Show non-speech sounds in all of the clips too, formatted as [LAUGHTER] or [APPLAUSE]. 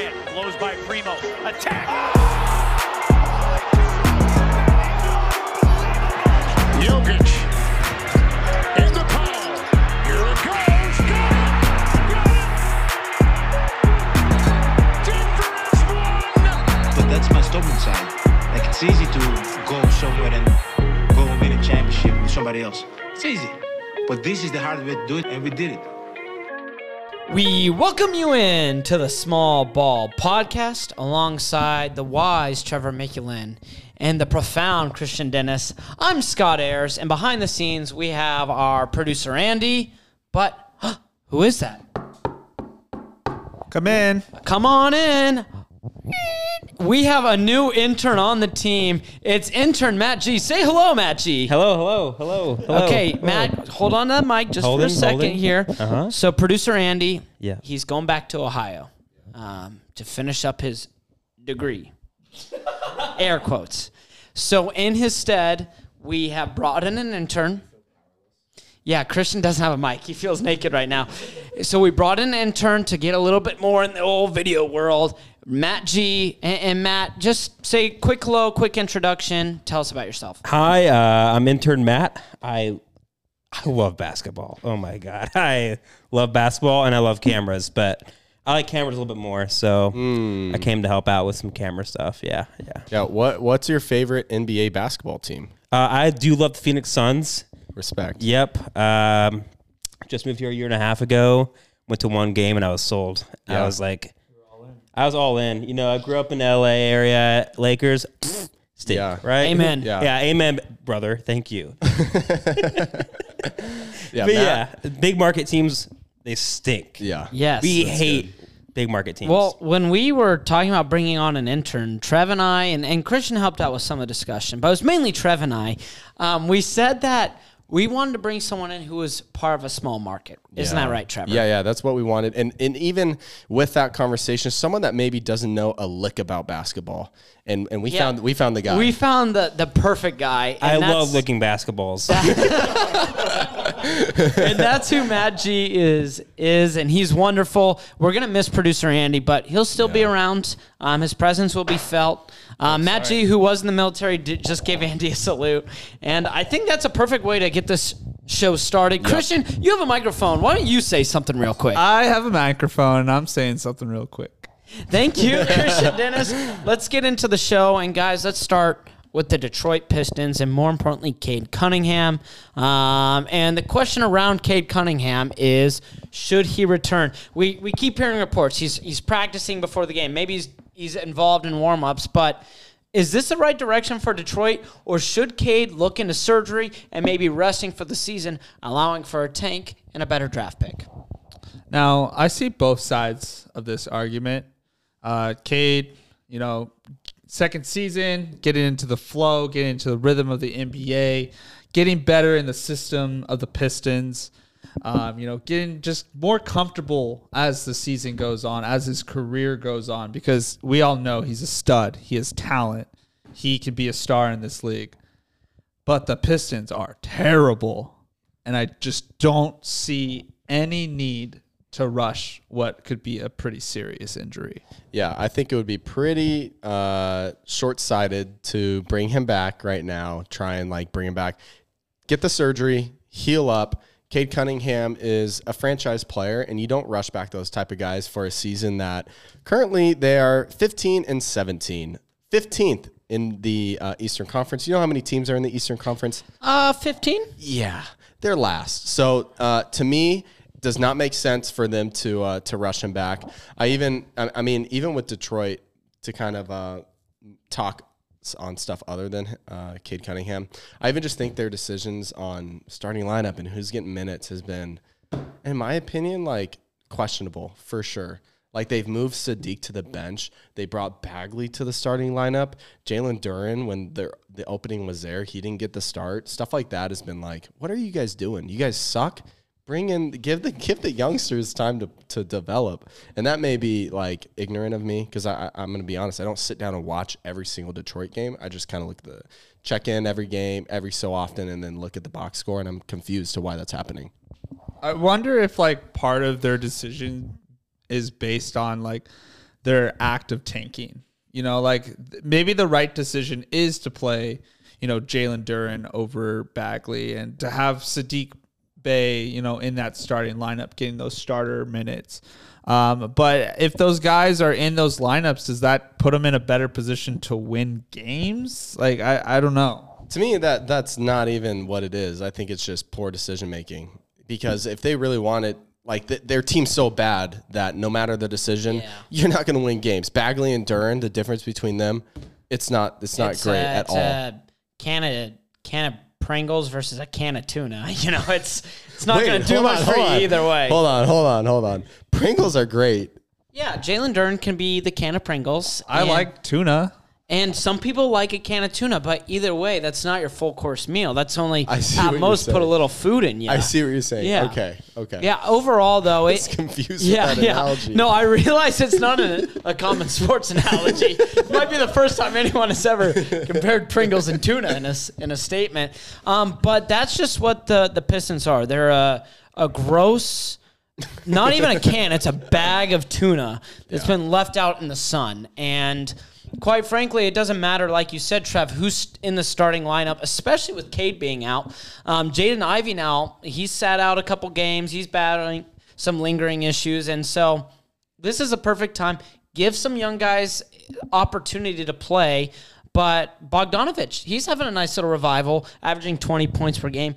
Durant blows by Primo. Attack. Jokic in the power. Here it goes. Got it. Got it. Denver has won. But that's my stubborn side. Like it's easy to go somewhere and go win a championship with somebody else. It's easy. But this is the hard way to do it, and we did it. We welcome you in to the Small Ball Podcast alongside the wise Trevor Michelin and the profound Christian Dennis. I'm Scott Ayers, and behind the scenes we have our producer Andy. But who is that? Come in. Come on in. We have a new intern on the team. It's intern Matt G. Say hello, Matt G. Hello, hello, hello, hello. Okay, hello. Matt, hold on to the mic just for a second holding. here. Uh-huh. So, producer Andy, Yeah. he's going back to Ohio um, to finish up his degree. [LAUGHS] Air quotes. So, in his stead, we have brought in an intern. Yeah, Christian doesn't have a mic. He feels naked right now. So we brought in an intern to get a little bit more in the old video world. Matt G and, and Matt, just say quick hello, quick introduction. Tell us about yourself. Hi, uh, I'm intern Matt. I I love basketball. Oh my god, [LAUGHS] I love basketball and I love cameras, but I like cameras a little bit more. So I came to help out with some camera stuff. Yeah, yeah. Yeah, what what's your favorite NBA basketball team? Uh, I do love the Phoenix Suns. Respect. Yep. Um, just moved here a year and a half ago. Went to one game and I was sold. I was like, I was all in. You know, I grew up in the LA area. Lakers, [SNIFFS] stink, Yeah. right? Amen. Yeah. Yeah, amen, brother. Thank you. [LAUGHS] Yeah, But Matt- yeah, big market teams they stink. yeah, Yes. we hate big market teams. Well, when we were talking about bringing on an intern, Trev and I, and, and Christian helped out with some of the discussion, but it was mainly Trev and I. Um, we said that we wanted to bring someone in who was part of a small market. Isn't Yeah. that right, Trevor? Yeah, yeah, that's what we wanted. And and even with that conversation, someone that maybe doesn't know a lick about basketball, and and we Yeah. found we found the guy. We found the, the perfect guy. and I that's- love looking basketballs. [LAUGHS] [LAUGHS] and that's who Matt G is is, and he's wonderful. We're gonna miss producer Andy, but he'll still be around. Um, his presence will be felt. Um, Matt G, who was in the military, did, just gave Andy a salute, and I think that's a perfect way to get this show started. Christian, you have a microphone. Why don't you say something real quick? I have a microphone and I'm saying something real quick. Thank you, Christian Dennis. Let's get into the show. And guys, let's start with the Detroit Pistons and more importantly, Cade Cunningham. Um, and the question around Cade Cunningham is should he return? We, we keep hearing reports. He's, he's practicing before the game. Maybe he's, he's involved in warm ups, but. Is this the right direction for Detroit, or should Cade look into surgery and maybe resting for the season, allowing for a tank and a better draft pick? Now, I see both sides of this argument. Uh, Cade, you know, second season, getting into the flow, getting into the rhythm of the NBA, getting better in the system of the Pistons. Um, you know, getting just more comfortable as the season goes on, as his career goes on, because we all know he's a stud. He has talent. He can be a star in this league. But the Pistons are terrible. And I just don't see any need to rush what could be a pretty serious injury. Yeah, I think it would be pretty uh, short-sighted to bring him back right now. Try and like bring him back, get the surgery, heal up. Cade Cunningham is a franchise player, and you don't rush back those type of guys for a season that currently they are 15 and 17, 15th in the uh, Eastern Conference. You know how many teams are in the Eastern Conference? Uh, 15? Yeah, they're last. So uh, to me, it does not make sense for them to uh, to rush him back. I even, I I mean, even with Detroit, to kind of uh, talk on stuff other than uh, Cade Cunningham, I even just think their decisions on starting lineup and who's getting minutes has been, in my opinion, like questionable for sure. Like they've moved Saddiq to the bench. They brought Bagley to the starting lineup. Jalen Duren, when the the opening was there, he didn't get the start. Stuff like that has been like, what are you guys doing? You guys suck. Bring in, give the give the youngsters time to, to develop. And that may be like ignorant of me because I, I I'm gonna be honest. I don't sit down and watch every single Detroit game. I just kind of look at the check in every game every so often and then look at the box score and I'm confused to why that's happening. I wonder if like part of their decision is based on like their act of tanking. You know, like maybe the right decision is to play, you know, Jalen Duren over Bagley and to have Saddiq Bey, you know, in that starting lineup, getting those starter minutes. Um, but if those guys are in those lineups, does that put them in a better position to win games? Like, I, I don't know. To me, that that's not even what it is. I think it's just poor decision making. Because if they really wanted, like th- their team's so bad that no matter the decision, Yeah. you're not going to win games. Bagley and Duren, the difference between them, it's not it's not It's great a- at it's all. A can of can of Pringles versus a can of tuna. [LAUGHS] You know, it's it's not going to do much on, for you on. either way. Hold on, hold on, hold on. Pringles are great. Yeah, Jalen Duren can be the can of Pringles. I like tuna. And some people like a can of tuna, but either way, that's not your full course meal. That's only [LAUGHS] I see at what you're most put a saying. little food in you. I see what you're saying. Yeah. Okay. Okay. Yeah, overall though, It's it, confused yeah, with that yeah. analogy. No, I realize it's not a, a common sports [LAUGHS] analogy. It might be the first time anyone has ever compared Pringles and tuna in a, s- in a statement. Um, but that's just what the, the Pistons are. They're a, a gross, not even a can, it's a bag of tuna that's been left out in the sun. And quite frankly, it doesn't matter, like you said, Trev, who's in the starting lineup, especially with Cade being out. Um, Jaden Ivey now, he's sat out a couple games. He's battling some lingering issues. And so this is a perfect time. Give some young guys opportunity to play. But Bogdanovic, he's having a nice little revival, averaging 20 points per game,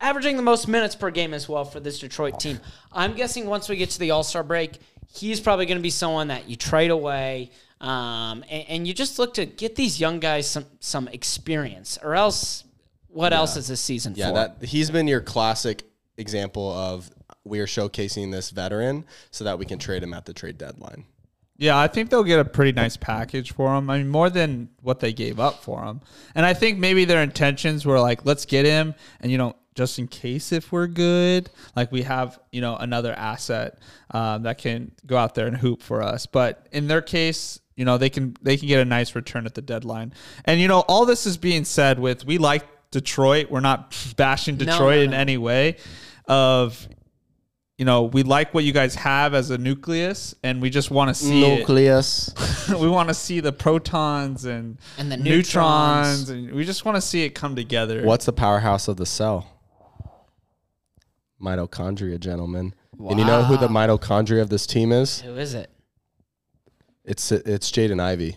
averaging the most minutes per game as well for this Detroit team. I'm guessing once we get to the All Star break, he's probably going to be someone that you trade away. Um, and, and you just look to get these young guys some some experience, or else what else is this season Yeah, for? that he's been your classic example of we're showcasing this veteran so that we can trade him at the trade deadline. Yeah, I think they'll get a pretty nice package for him. I mean, more than what they gave up for him. And I think maybe their intentions were like, let's get him, and you know, just in case if we're good, like we have, you know, another asset um, that can go out there and hoop for us. But in their case, you know, they can they can get a nice return at the deadline. And you know, all this is being said with we like Detroit. We're not [LAUGHS] bashing no, Detroit in any way. Of you know, we like what you guys have as a nucleus, and we just want to see it Nucleus. [LAUGHS] we want to see the protons and, And the neutrons, neutrons. and we just want to see it come together. What's the powerhouse of the cell? Mitochondria, gentlemen. And you know who the mitochondria of this team is? Who is it? It's it's Jaden Ivey.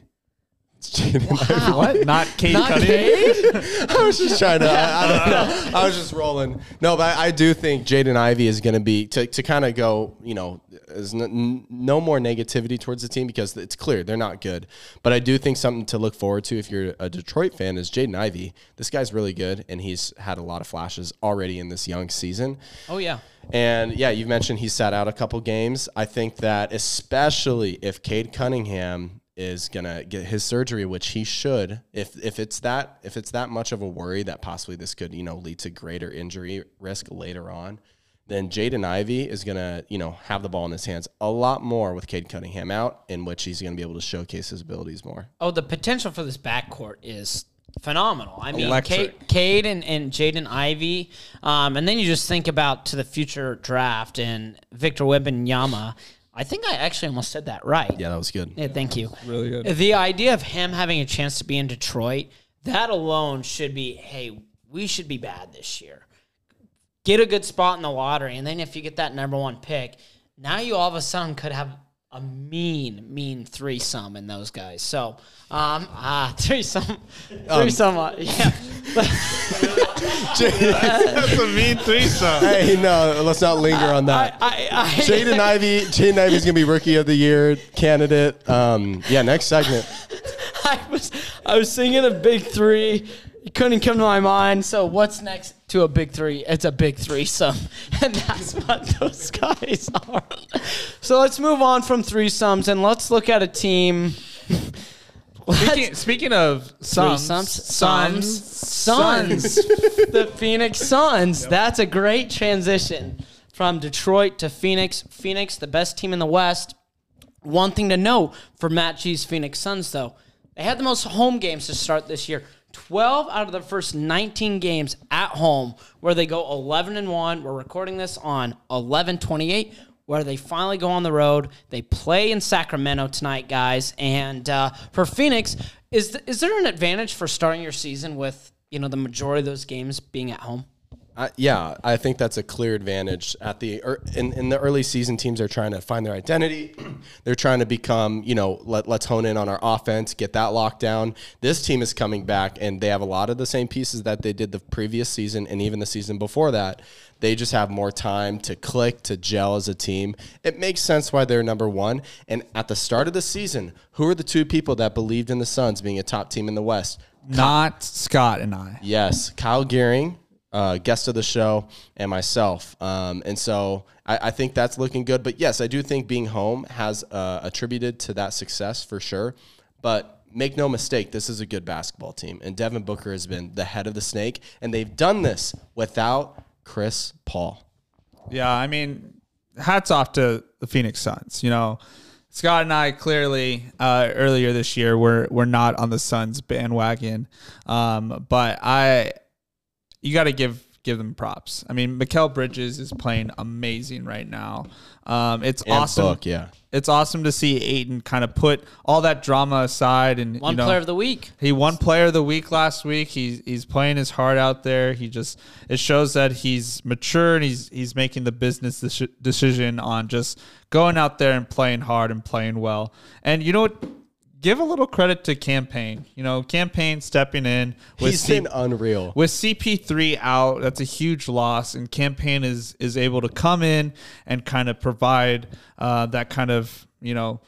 It's Jaden Ivey. what? Not Cade Not Cunningham. [LAUGHS] Cade? I was just trying to. I, I don't know. I was just rolling. No, but I, I do think Jaden Ivey is going to be to, to kind of go. You know, is n- n- no more negativity towards the team because it's clear they're not good. But I do think something to look forward to if you're a Detroit fan is Jaden Ivey. This guy's really good, and he's had a lot of flashes already in this young season. Oh yeah. And yeah, you've mentioned he sat out a couple games. I think that especially if Cade Cunningham is gonna get his surgery, which he should, if if it's that if it's that much of a worry that possibly this could you know lead to greater injury risk later on, then Jaden Ivey is gonna you know have the ball in his hands a lot more with Cade Cunningham out, in which he's gonna be able to showcase his abilities more. Oh, the potential for this backcourt is phenomenal. I mean, Electric. Cade, Cade and, and Jaden Ivey. Um, and then you just think about to the future draft and Victor Wembanyama. I think I actually almost said that right. Yeah, that was good. Yeah, thank you. Really good. The idea of him having a chance to be in Detroit, that alone should be, hey, we should be bad this year. Get a good spot in the lottery, and then if you get that number one pick, now you all of a sudden could have a mean, mean threesome in those guys. So, um, ah, [LAUGHS] threesome, threesome, uh, yeah. [LAUGHS] That's a mean threesome. hey, no, let's not linger on that. I, I, [LAUGHS] Jaden Ivey, Jaden Ivey's gonna be rookie of the year candidate. Um, yeah, next segment. I was I was thinking of big three. It couldn't come to my mind. So what's next to a big three? It's a big threesome, [LAUGHS] and that's what those guys are. So let's move on from threesomes and let's look at a team. Speaking, [LAUGHS] speaking of Suns, Threesomes, Suns, Suns, Suns, [LAUGHS] the Phoenix Suns. That's a great transition from Detroit to Phoenix. Phoenix, the best team in the West. One thing to know for Matt G's Phoenix Suns, though, they had the most home games to start this year. 12 out of the first 19 games at home, where they go 11 and 1. We're recording this on 11 28. where they finally go on the road. They play in Sacramento tonight, guys. And uh, for Phoenix, is th- is there an advantage for starting your season with you know the majority of those games being at home? I, yeah, I think that's a clear advantage at the er, in, in the early season. Teams are trying to find their identity. [CLEARS THROAT] They're trying to become, you know, let, let's hone in on our offense, get that locked down. This team is coming back, and they have a lot of the same pieces that they did the previous season and even the season before that. They just have more time to click, to gel as a team. It makes sense why they're number one. And at the start of the season, who are the two people that believed in the Suns being a top team in the West? Not Scott and I. Yes, Kyle Gearing, uh, guest of the show, and myself. Um, and so I, I think that's looking good. But yes, I do think being home has uh, attributed to that success for sure. But make no mistake, this is a good basketball team. And Devin Booker has been the head of the snake. And they've done this without Chris Paul. Yeah, I mean, hats off to the Phoenix Suns. You know, Scott and I clearly uh, earlier this year were we're not on the Suns bandwagon, um, but I you got to give give them props. I mean, Mikal Bridges is playing amazing right now. Um, it's And awesome. Book, yeah. It's awesome to see Ayton kind of put all that drama aside and One you know, player of the week. he won player of the week last week. He's he's playing his heart out there. He just it shows that he's mature and he's he's making the business deci- decision on just going out there and playing hard and playing well. And you know what? Give a little credit to Cam Payne. You know, Cam Payne stepping in with He's C- been unreal. with CP3 out, that's a huge loss, and Cam Payne is is able to come in and kind of provide uh, that kind of you know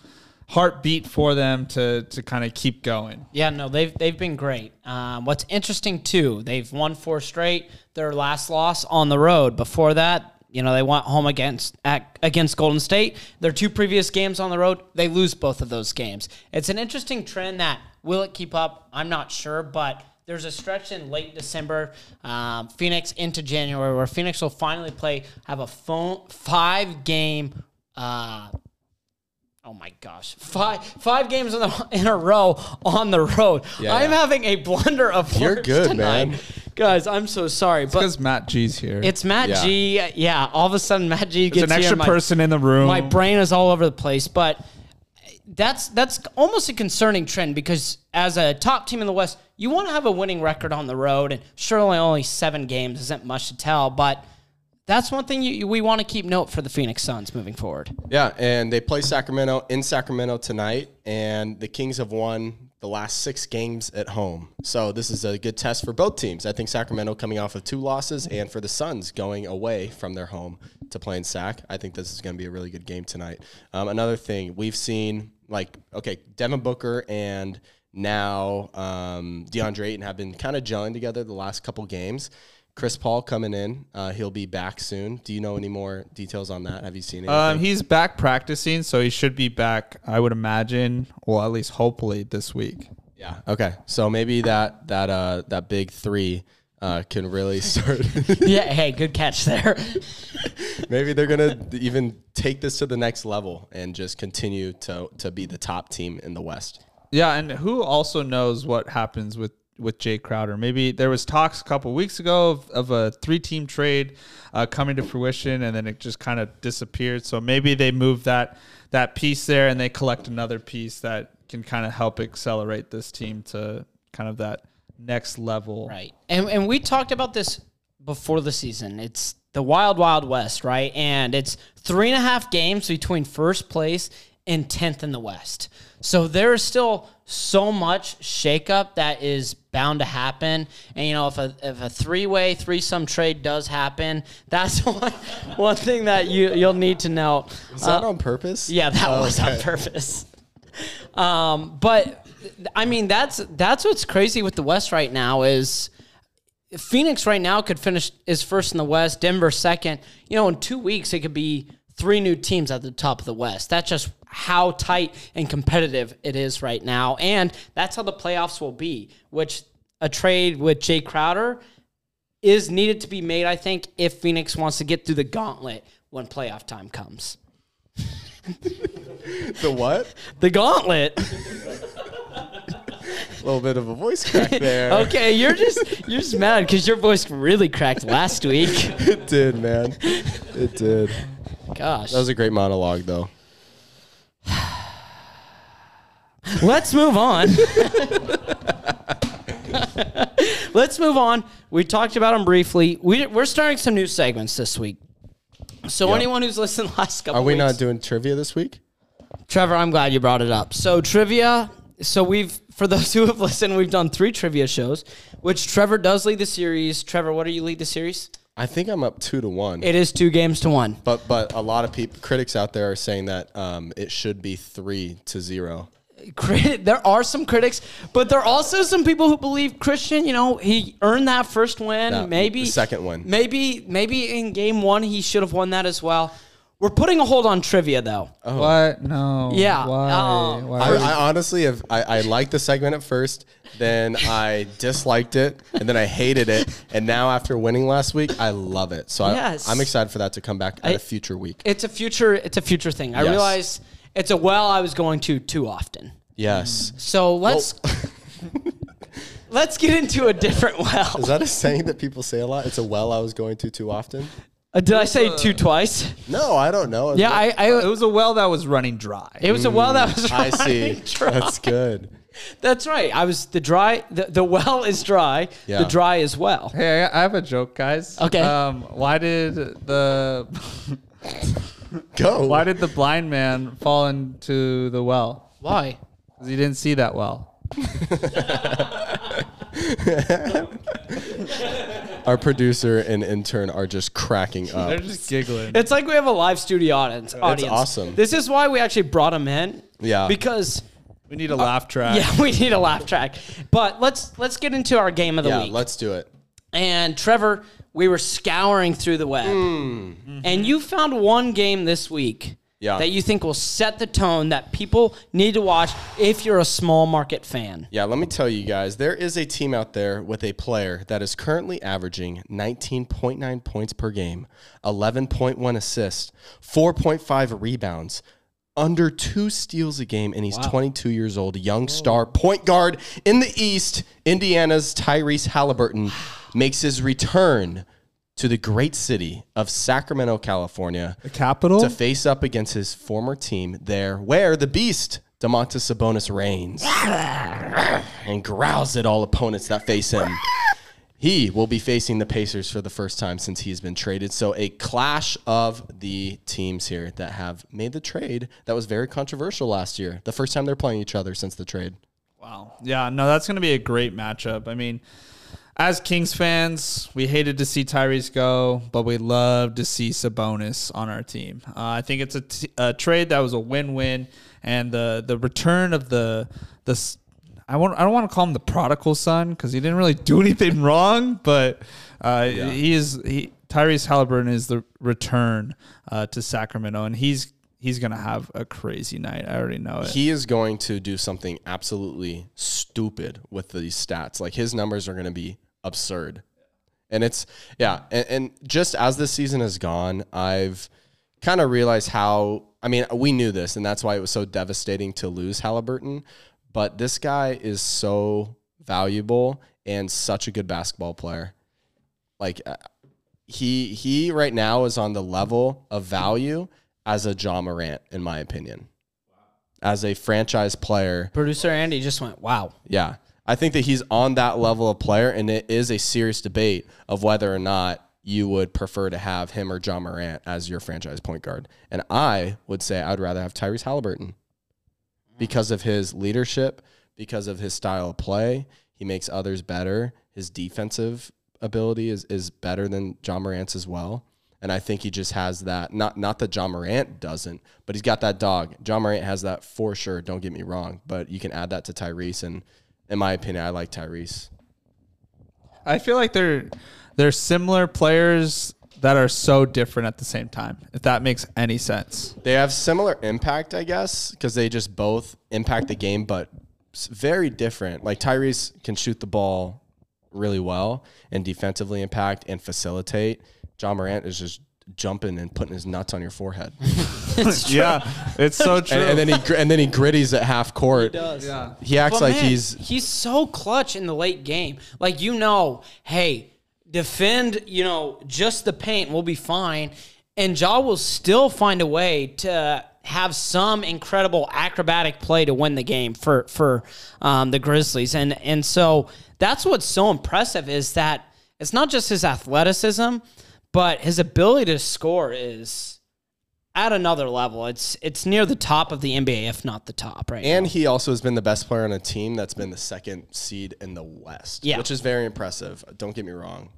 heartbeat for them to to kind of keep going. Yeah, no, they've they've been great. Um, what's interesting too, they've won four straight. Their last loss on the road. Before that, you know, they went home against at, against Golden State. Their two previous games on the road, they lose both of those games. It's an interesting trend that will it keep up? I'm not sure, but there's a stretch in late December, um, Phoenix into January, where Phoenix will finally play have a phone, five game. Uh, Oh my gosh, five five games in, a in a row on the road. Yeah, I'm yeah. having a blunder of You're good, tonight. man. Guys, I'm so sorry, but Because Matt G's here. it's Matt Yeah. G. Yeah, all of a sudden Matt G There's gets an here, extra my- person in the room. My brain is all over the place, but that's that's almost a concerning trend because as a top team in the West, you want to have a winning record on the road, and surely only seven games isn't much to tell, but. That's one thing you, we want to keep note for the Phoenix Suns moving forward. Yeah, and they play Sacramento in Sacramento tonight, and the Kings have won the last six games at home. So this is a good test for both teams. I think Sacramento coming off of two losses, and for the Suns going away from their home to play in Sac. I think this is going to be a really good game tonight. Um, another thing we've seen, like okay, Devin Booker and now um, DeAndre Ayton have been kind of gelling together the last couple games. Chris Paul coming in. Uh, he'll be back soon. Do you know any more details on that? Have you seen anything? um, he's back practicing, so he should be back. I would imagine, well, at least hopefully this week. Yeah. Okay. So maybe that that uh that big three uh can really [LAUGHS] start. [LAUGHS] yeah, hey, good catch there. [LAUGHS] maybe they're gonna even take this to the next level and just continue to to be the top team in the West. Yeah, and who also knows what happens with with Jay Crowder? Maybe there was talks a couple weeks ago of, of a three team trade uh, coming to fruition, and then it just kind of disappeared. So maybe they move that that piece there, and they collect another piece that can kind of help accelerate this team to kind of that next level. Right. And and we talked about this before the season. It's the wild, wild west, right? And it's three and a half games between first place and tenth in the West. So there is still so much shakeup that is bound to happen. And you know, if a if a three way threesome trade does happen, that's [LAUGHS] one one thing that you you'll need to know. Is that on purpose? Yeah, that Oh, was on purpose. Um, but I mean, that's that's what's crazy with the West right now is Phoenix right now could finish is first in the West, Denver second. You know, in two weeks it could be three new teams at the top of the West. That's just how tight and competitive it is right now, and that's how the playoffs will be. Which a trade with Jay Crowder is needed to be made, I think, if Phoenix wants to get through the gauntlet when playoff time comes. The what? The gauntlet. A [LAUGHS] little bit of a voice crack there. [LAUGHS] Okay, you're just you're just mad because your voice really cracked last week. It did, man. It did. Gosh. That was a great monologue, though. [SIGHS] Let's move on. [LAUGHS] Let's move on. We talked about them briefly. We, we're starting some new segments this week. So Yep. anyone who's listened last couple Are we weeks, not doing trivia this week? Trevor, I'm glad you brought it up. So trivia. So we've, for those who have listened, we've done three trivia shows, which Trevor does lead the series. Trevor, what do you lead the series? I think I'm up two to one. It is two games to one. but but a lot of people, critics out there, are saying that um, it should be three to zero. Crit- there are some critics, but there are also some people who believe Christian. You know, he earned that first win. Yeah, maybe the second win. Maybe maybe in game one he should have won that as well. We're putting a hold on trivia though. What? No. Yeah, Why? uh, Why? I, I honestly have. I, I liked the segment at first, then I disliked it, and then I hated it, and now after winning last week, I love it. So Yes. I, I'm excited for that to come back at I- a future week. It's a future. It's a future thing. I Yes. realize it's a well I was going to too often. Yes. So let's [LAUGHS] let's get into a different well. [LAUGHS] Is that a saying that people say a lot? It's a well I was going to too often. Uh, did I say two twice? No, I don't know. Yeah, I. it was a well that was running dry. it was a well that was. I see. [LAUGHS] dry. That's good. That's right. I was the dry. The, the well is dry. Yeah. The dry is well. Hey, I I have a joke, guys. Okay. Um, why did the [LAUGHS] Go. [LAUGHS] why did the blind man fall into the well? Why? Because he didn't see that well. Our producer and intern are just cracking [LAUGHS] up. They're just giggling. It's like we have a live studio audience. audience. awesome. This is why we actually brought him in. Yeah. Because We need a laugh uh, track. yeah, [LAUGHS] we need a laugh track. But let's let's get into our game of the yeah, week. let's do it. And Trevor, we were scouring through the web, hmm. and you found one game this week Yeah. that you think will set the tone that people need to watch if you're a small market fan. Yeah, let me tell you guys, there is a team out there with a player that is currently averaging 19.9 points per game, 11.1 assists, 4.5 rebounds, under two steals a game, and he's 22 years old, young star point guard in the East. Indiana's Tyrese Haliburton makes his return to the great city of Sacramento, California The capital. to face up against his former team there, where the beast, Domantas Sabonis, reigns [LAUGHS] and growls at all opponents that face him. He will be facing the Pacers for the first time since he's been traded. So, a clash of the teams here that have made the trade that was very controversial last year. The first time they're playing each other since the trade. Wow. Yeah, no, that's going to be a great matchup. I mean, as Kings fans, we hated to see Tyrese go, but we love to see Sabonis on our team. Uh, I think it's a, t- a trade that was a win-win, and the the return of the the I want I don't want to call him the prodigal son because he didn't really do [LAUGHS] anything wrong, but uh, he is he Tyrese Haliburton is the return uh, to Sacramento, and he's he's gonna have a crazy night. I already know it. He is going to do something absolutely stupid with these stats. Like his numbers are going to be absurd. And it's, yeah. And, and just as this season has gone, I've kind of realized how, I mean, we knew this, and that's why it was so devastating to lose Haliburton. But this guy is so valuable and such a good basketball player. Like, uh, he he right now is on the level of value as a Ja Morant, in my opinion. As a franchise player, Producer Andy just went, "Wow." yeah. I think that he's on that level of player, and it is a serious debate of whether or not you would prefer to have him or Ja Morant as your franchise point guard. And I would say I'd rather have Tyrese Haliburton because of his leadership, because of his style of play. He makes others better. His defensive ability is, is better than Ja Morant's as well. And I think he just has that. Not not that Ja Morant doesn't, but he's got that dog. Ja Morant has that for sure. Don't get me wrong, but you can add that to Tyrese, and in my opinion, I like Tyrese. I feel like they're they're similar players that are so different at the same time. If that makes any sense. They have similar impact, I guess, because they just both impact the game, but very different. Like Tyrese can shoot the ball really well and defensively impact and facilitate. Ja Morant is just jumping and putting his nuts on your forehead, [LAUGHS] [LAUGHS] Yeah, it's so true. and, and then he gr- and then he gritties at half court. He does. yeah. He acts But like man, he's he's so clutch in the late game. Like you know, hey, defend, you know, just the paint, we'll be fine. and Ja will still find a way to have some incredible acrobatic play to win the game for for um, the Grizzlies, and and so that's what's so impressive is that it's not just his athleticism, but his ability to score is at another level. It's it's near the top of the NBA, if not the top, right? And now. he also has been the best player on a team that's been the second seed in the West, Yeah. which is very impressive. Don't get me wrong.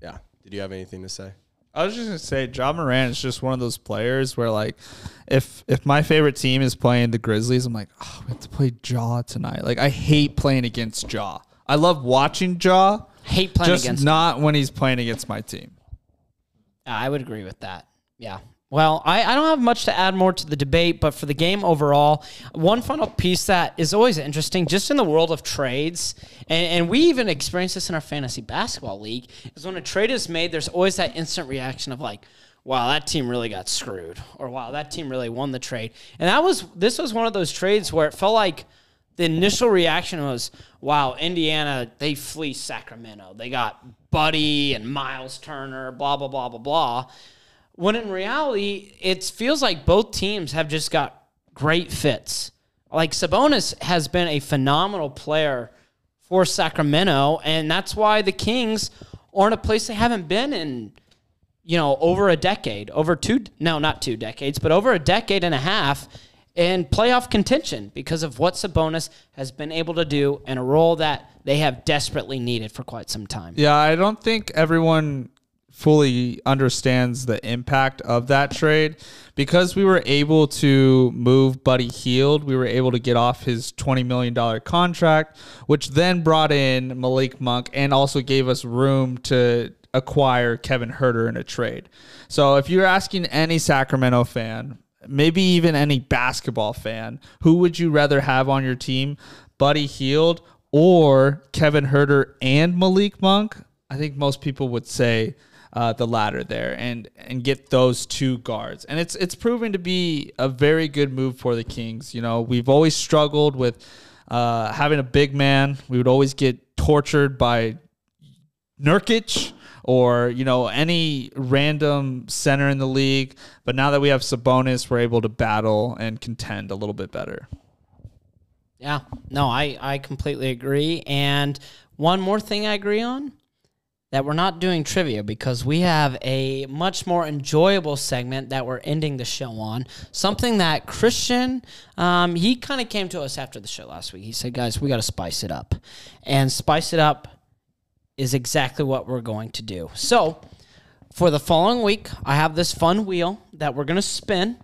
Yeah. Did you have anything to say? I was just gonna say, Ja Morant is just one of those players where, like, if if my favorite team is playing the Grizzlies, I'm like, oh, we have to play Ja tonight. Like, I hate playing against Ja. I love watching Ja, hate playing just against. not when he's playing against my team. I would agree with that. Yeah. Well, I, I don't have much to add more to the debate, but for the game overall, one final piece that is always interesting, just in the world of trades, and, and we even experience this in our fantasy basketball league, is when a trade is made, there's always that instant reaction of like, wow, that team really got screwed, or wow, that team really won the trade. And that was this was one of those trades where it felt like the initial reaction was, wow, Indiana, they fleeced Sacramento. They got Buddy and Miles Turner, blah, blah, blah, blah, blah. When in reality, it feels like both teams have just got great fits. Like Sabonis has been a phenomenal player for Sacramento, and that's why the Kings are in a place they haven't been in, you know, over a decade, over two, no, not two decades, but over a decade and a half in playoff contention because of what Sabonis has been able to do in a role that they have desperately needed for quite some time. Yeah, I don't think everyone fully understands the impact of that trade because we were able to move Buddy Hield. We were able to get off his $20 million contract, which then brought in Malik Monk and also gave us room to acquire Kevin Huerter in a trade. So if you're asking any Sacramento fan, maybe even any basketball fan, who would you rather have on your team, Buddy Hield or Kevin Huerter and Malik Monk? I think most people would say uh, the latter there, and and get those two guards. And it's it's proven to be a very good move for the Kings. You know, we've always struggled with uh, having a big man. We would always get tortured by Nurkic or you know any random center in the league. But now that we have Sabonis, we're able to battle and contend a little bit better. Yeah, no, I, I completely agree. And one more thing I agree on that we're not doing trivia because we have a much more enjoyable segment that we're ending the show on. Something that Christian, um, he kind of came to us after the show last week. He said, guys, we got to spice it up. And spice it up is exactly what we're going to do. So, for the following week, I have this fun wheel that we're going to spin.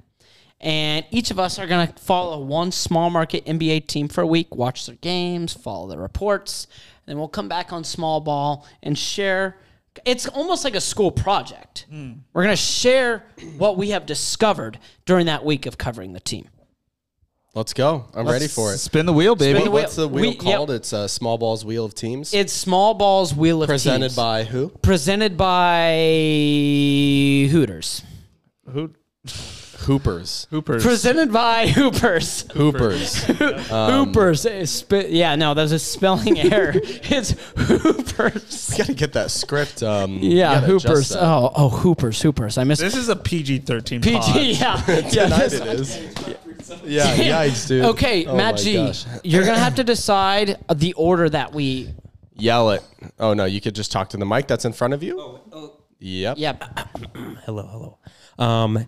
And each of us are going to follow one small market NBA team for a week, watch their games, follow their reports. And then we'll come back on small ball and share. It's almost like a school project. Hmm. We're going to share what we have discovered during that week of covering the team. Let's go. I'm ready for it. Spin the wheel, baby. Spin the wheel. What's the wheel We- yep. called? It's uh, Small Balls Wheel of Teams. It's small balls wheel of teams. Presented teams. by who? presented by Hooters. Who? Hoopers. Hoopers. Presented by Hoopers. Hoopers. [LAUGHS] Hoopers. Uh, spe- yeah, no, there's a spelling [LAUGHS] error. It's Hoopers. We Got to get that script. Um, Yeah, gotta adjust Hoopers. that. Oh, oh, Hoopers, Hoopers. I missed This is a PG thirteen. PG. Yeah, yeah. [LAUGHS] Tonight this- it is. [LAUGHS] Yeah, yikes, dude. Okay, Oh Matt G, gosh. you're gonna have to decide the order that we. Yell it. Oh no, you could just talk to the mic that's in front of you. Oh, Yep. Yep. [CLEARS THROAT] Hello, hello. Um,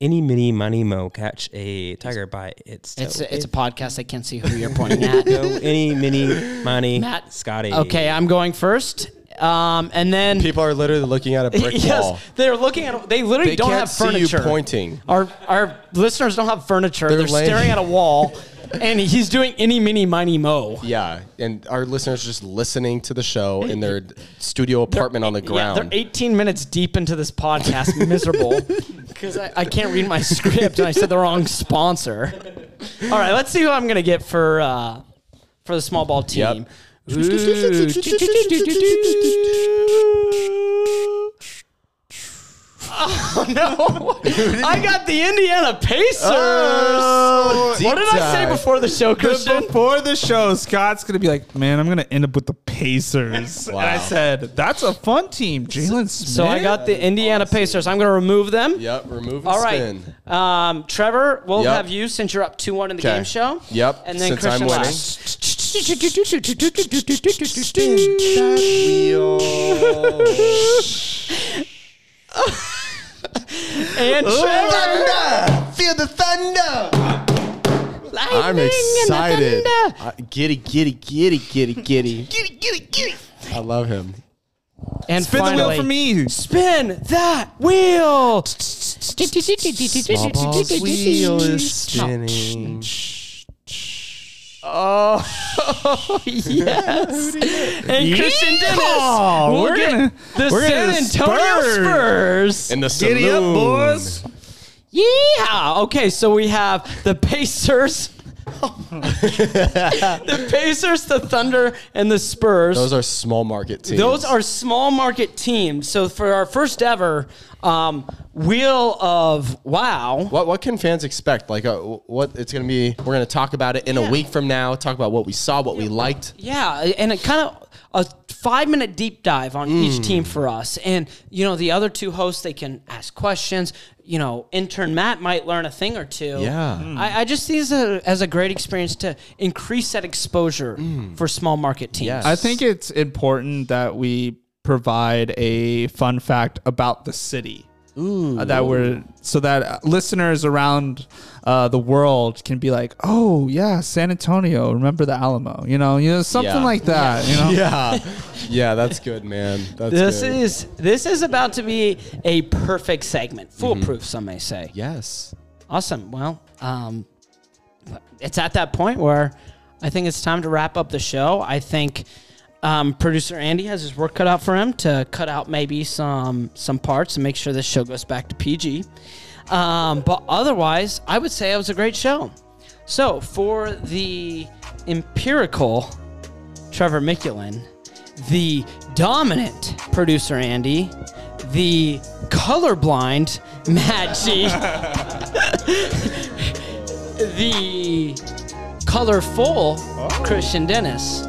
any mini money mo catch a tiger by its toe. It's a, it's a podcast. I can't see who you're pointing at. [LAUGHS] Go any mini money Matt. Scotty. Okay, I'm going first. Um, and then People are literally looking at a [LAUGHS] brick yes, wall. they're looking at. They literally They don't have see furniture. you pointing. Our our listeners don't have furniture. They're, They're staring at a wall, [LAUGHS] and he's doing any mini miny mo. Yeah, and our listeners are just listening to the show in their studio apartment on the Yeah, ground. they're 18 minutes deep into this podcast, [LAUGHS] miserable because I, I can't read my script and I said the wrong sponsor. All right, let's see who I'm gonna get for uh, for the small ball team. Oh no! I got the Indiana Pacers. Oh, What did I say dive. before the show, Christian? Before the show, Scott's gonna be like, "Man, I'm gonna end up with the Pacers." And I said, "That's a fun team, Jalen Smith." So I got the Indiana Pacers. I'm going to remove them. Yep, remove and All right. spin. Um, Trevor, we'll Yep. have you since you're up 2 1 in the Okay. game show. Yep, And then since Christian I'm winning. And Trevor. Feel the thunder. I'm Lightning and the excited. thunder. Uh, giddy, giddy, giddy, giddy, giddy. [LAUGHS] giddy, giddy, giddy. I love him. And Spin the finally, wheel for me. Spin that wheel. Small wheel is spinning. Oh, [LAUGHS] [LAUGHS] yes. And Christian Dennis. Will We're get gonna- the we're San gonna Antonio Spurs. Spurs. In the Giddy up, saloon. boys. Yeah. Okay, so we have the Pacers. [LAUGHS] the Pacers, the Thunder, and the Spurs. Those are small market teams. Those are small market teams. So for our first ever um, wheel of wow, What what can fans expect? Like, uh, what it's gonna be? We're gonna talk about it in Yeah. a week from now. Talk about what we saw, what we liked. Yeah, and it kind of a five minute deep dive on each Mm. team for us. And, you know, the other two hosts, they can ask questions. You know, intern Matt might learn a thing or two. Yeah. Mm. I, I just see this as a, as a great experience to increase that exposure Mm. for small market teams. Yes. I think it's important that we provide a fun fact about the city. Uh, that we're so that uh, listeners around uh, the world can be like, oh yeah, San Antonio, remember the Alamo, you know, you know, something Yeah. like that, you know. Yeah, [LAUGHS] yeah, that's good, man. That's This good. is this is about to be a perfect segment, Mm-hmm. foolproof. Some may say. yes. Awesome. Well, um, it's at that point where I think it's time to wrap up the show. I think um, producer Andy has his work cut out for him to cut out maybe some some parts and make sure this show goes back to PG. Um, but otherwise, I would say it was a great show. So for the empirical Trevor Mickulin, the dominant producer Andy, the colorblind G, [LAUGHS] the colorful Christian Dennis.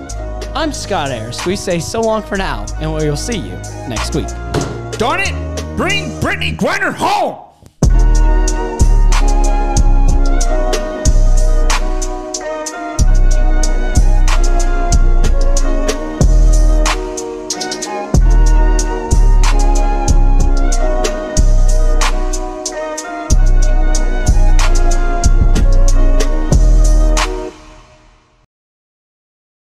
I'm Scott Ayers. We say so long for now, and we will see you next week. Darn it, bring Brittney Griner home.